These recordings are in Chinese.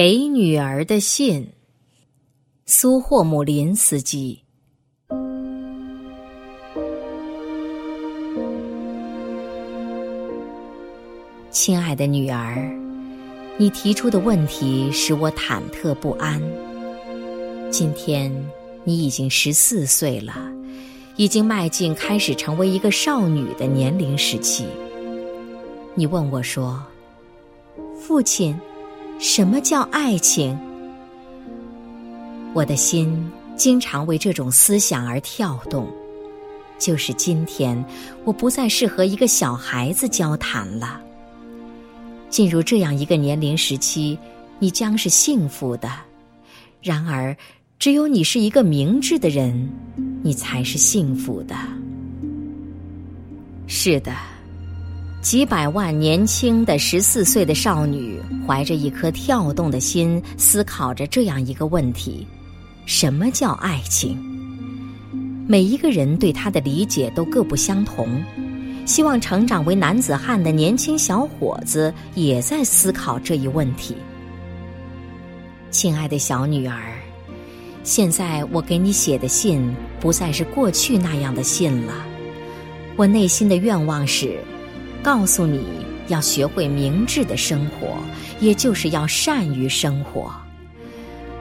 给女儿的信，苏霍姆林斯基。亲爱的女儿，你提出的问题使我忐忑不安。今天你已经十四岁了，已经迈进开始成为一个少女的年龄时期。你问我说：“父亲。”什么叫爱情？我的心经常为这种思想而跳动。就是今天，我不再是和一个小孩子交谈了。进入这样一个年龄时期，你将是幸福的。然而，只有你是一个明智的人，你才是幸福的。是的。几百万年轻的十四岁的少女，怀着一颗跳动的心，思考着这样一个问题：什么叫爱情？每一个人对他的理解都各不相同。希望成长为男子汉的年轻小伙子也在思考这一问题。亲爱的小女儿，现在我给你写的信不再是过去那样的信了。我内心的愿望是。告诉你要学会明智的生活，也就是要善于生活。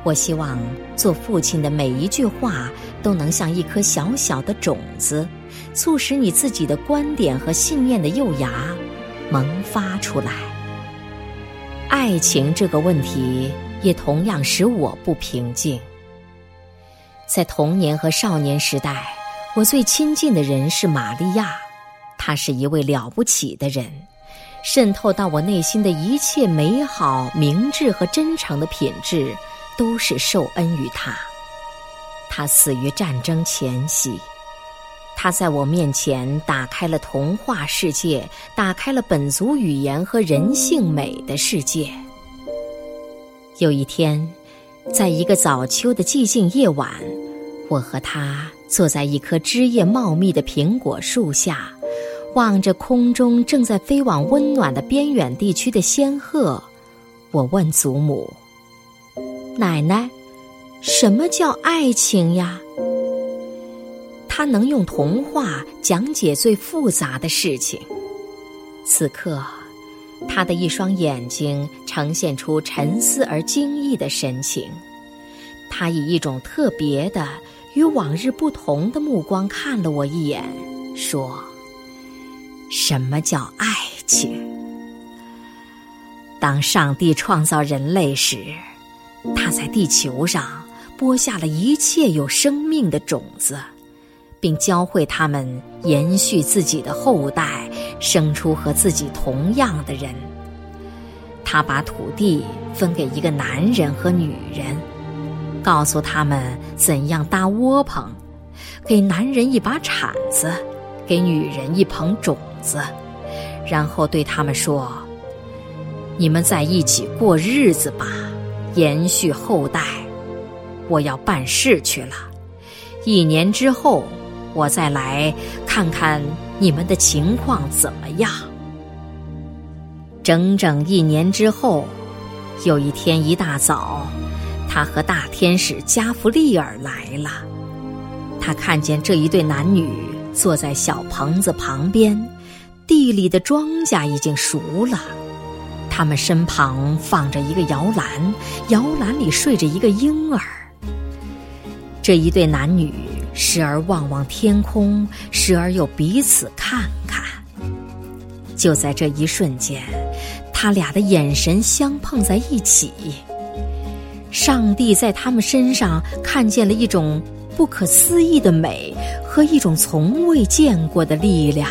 我希望做父亲的每一句话都能像一颗小小的种子，促使你自己的观点和信念的幼芽萌发出来。爱情这个问题也同样使我不平静。在童年和少年时代，我最亲近的人是玛利亚。他是一位了不起的人，渗透到我内心的一切美好、明智和真诚的品质，都是受恩于他。他死于战争前夕，他在我面前打开了童话世界，打开了本族语言和人性美的世界。有一天，在一个早秋的寂静夜晚，我和他坐在一棵枝叶茂密的苹果树下。望着空中正在飞往温暖的边远地区的仙鹤，我问祖母：“奶奶，什么叫爱情呀？”他能用童话讲解最复杂的事情。此刻，他的一双眼睛呈现出沉思而惊异的神情，他以一种特别的、与往日不同的目光看了我一眼，说。什么叫爱情？当上帝创造人类时，他在地球上播下了一切有生命的种子，并教会他们延续自己的后代，生出和自己同样的人。他把土地分给一个男人和女人，告诉他们怎样搭窝棚，给男人一把铲子，给女人一捧种。子，然后对他们说：“你们在一起过日子吧，延续后代。我要办事去了，一年之后我再来看看你们的情况怎么样。”整整一年之后，有一天一大早，他和大天使加弗利尔来了。他看见这一对男女坐在小棚子旁边。地里的庄稼已经熟了，他们身旁放着一个摇篮，摇篮里睡着一个婴儿。这一对男女时而望望天空，时而又彼此看看。就在这一瞬间，他俩的眼神相碰在一起。上帝在他们身上看见了一种不可思议的美和一种从未见过的力量。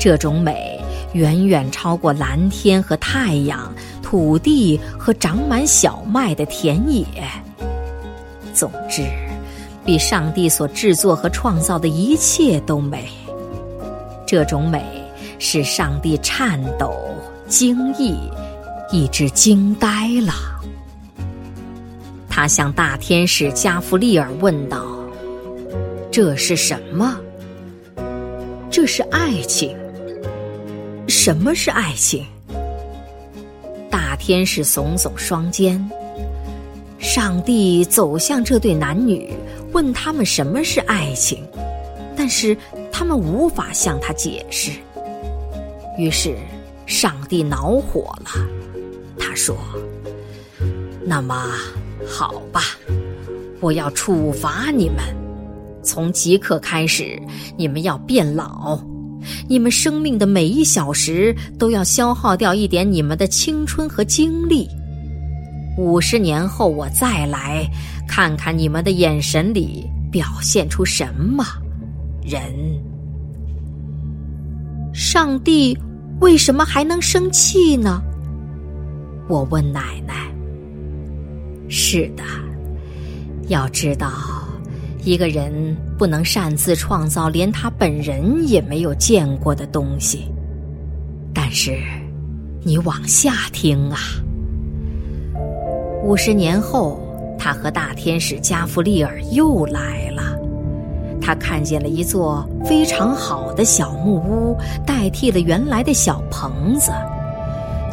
这种美远远超过蓝天和太阳、土地和长满小麦的田野。总之，比上帝所制作和创造的一切都美。这种美使上帝颤抖、惊异，以致惊呆了。他向大天使加弗利尔问道：“这是什么？这是爱情。”什么是爱情？大天使耸耸双肩。上帝走向这对男女，问他们什么是爱情，但是他们无法向他解释。于是，上帝恼火了，他说：“那么，好吧，我要处罚你们。从即刻开始，你们要变老，你们生命的每一小时都要消耗掉一点你们的青春和精力。”五十年后，我再来看看你们的眼神里表现出什么。人，上帝为什么还能生气呢？我问奶奶。是的，要知道，一个人不能擅自创造连他本人也没有见过的东西。但是，你往下听啊。五十年后，他和大天使加弗利尔又来了。他看见了一座非常好的小木屋，代替了原来的小棚子。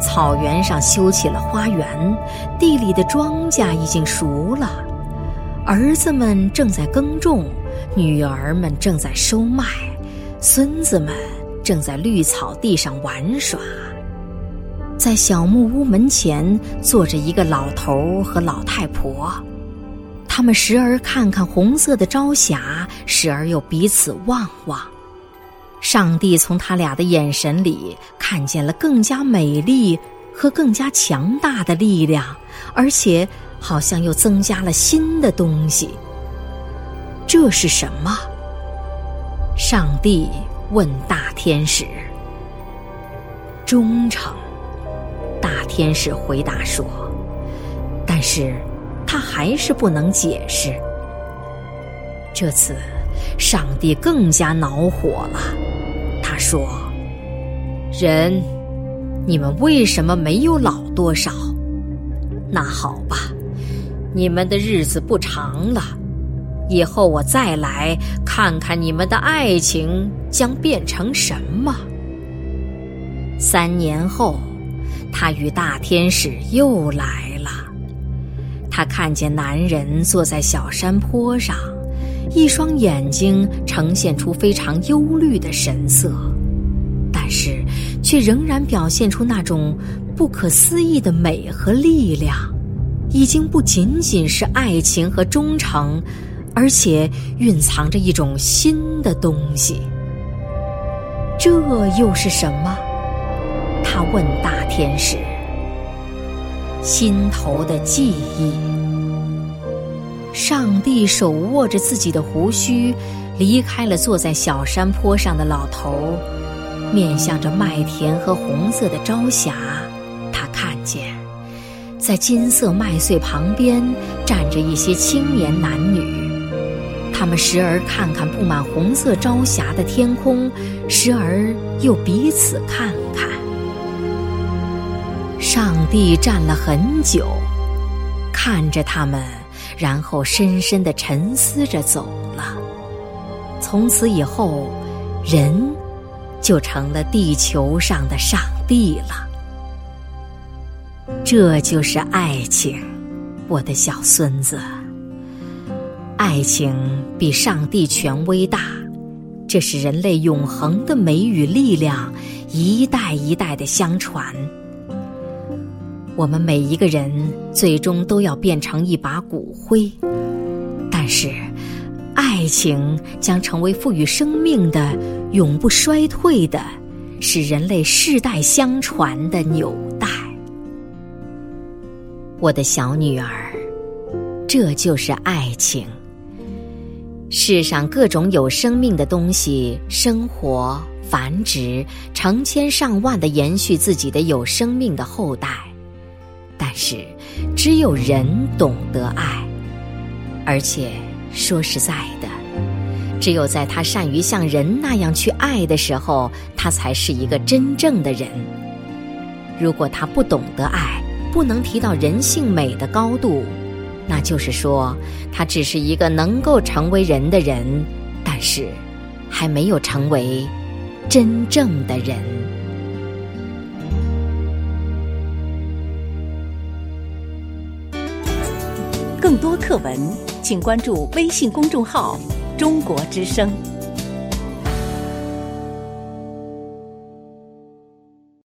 草原上修起了花园，地里的庄稼已经熟了，儿子们正在耕种，女儿们正在收麦，孙子们正在绿草地上玩耍。在小木屋门前坐着一个老头和老太婆，他们时而看看红色的朝霞，时而又彼此望望。上帝从他俩的眼神里看见了更加美丽和更加强大的力量，而且好像又增加了新的东西。这是什么？上帝问大天使：“忠诚。”大天使回答说：“但是，他还是不能解释。这次，上帝更加恼火了。他说：‘人，你们为什么没有老多少？那好吧，你们的日子不长了。以后我再来看看你们的爱情将变成什么。’三年后。”他与大天使又来了。他看见男人坐在小山坡上，一双眼睛呈现出非常忧虑的神色，但是却仍然表现出那种不可思议的美和力量，已经不仅仅是爱情和忠诚，而且蕴藏着一种新的东西。这又是什么？他问大天使：“心头的记忆。”上帝手握着自己的胡须，离开了坐在小山坡上的老头，面向着麦田和红色的朝霞。在金色麦穗旁边站着一些青年男女，他们时而看看布满红色朝霞的天空，时而又彼此看看。上帝站了很久，看着他们，然后深深的沉思着走了。从此以后，人就成了地球上的上帝了。这就是爱情，我的小孙子。爱情比上帝权威大，这是人类永恒的美与力量，一代一代的相传。我们每一个人最终都要变成一把骨灰，但是，爱情将成为赋予生命的、永不衰退的，使人类世代相传的纽带。我的小女儿，这就是爱情。世上各种有生命的东西生活、繁殖，成千上万的延续自己的有生命的后代。但是，只有人懂得爱，而且说实在的，只有在他善于像人那样去爱的时候，他才是一个真正的人。如果他不懂得爱，不能提到人性美的高度。那就是说他只是一个能够成为人的人但是还没有成为真正的人。更多课文请关注微信公众号中国之声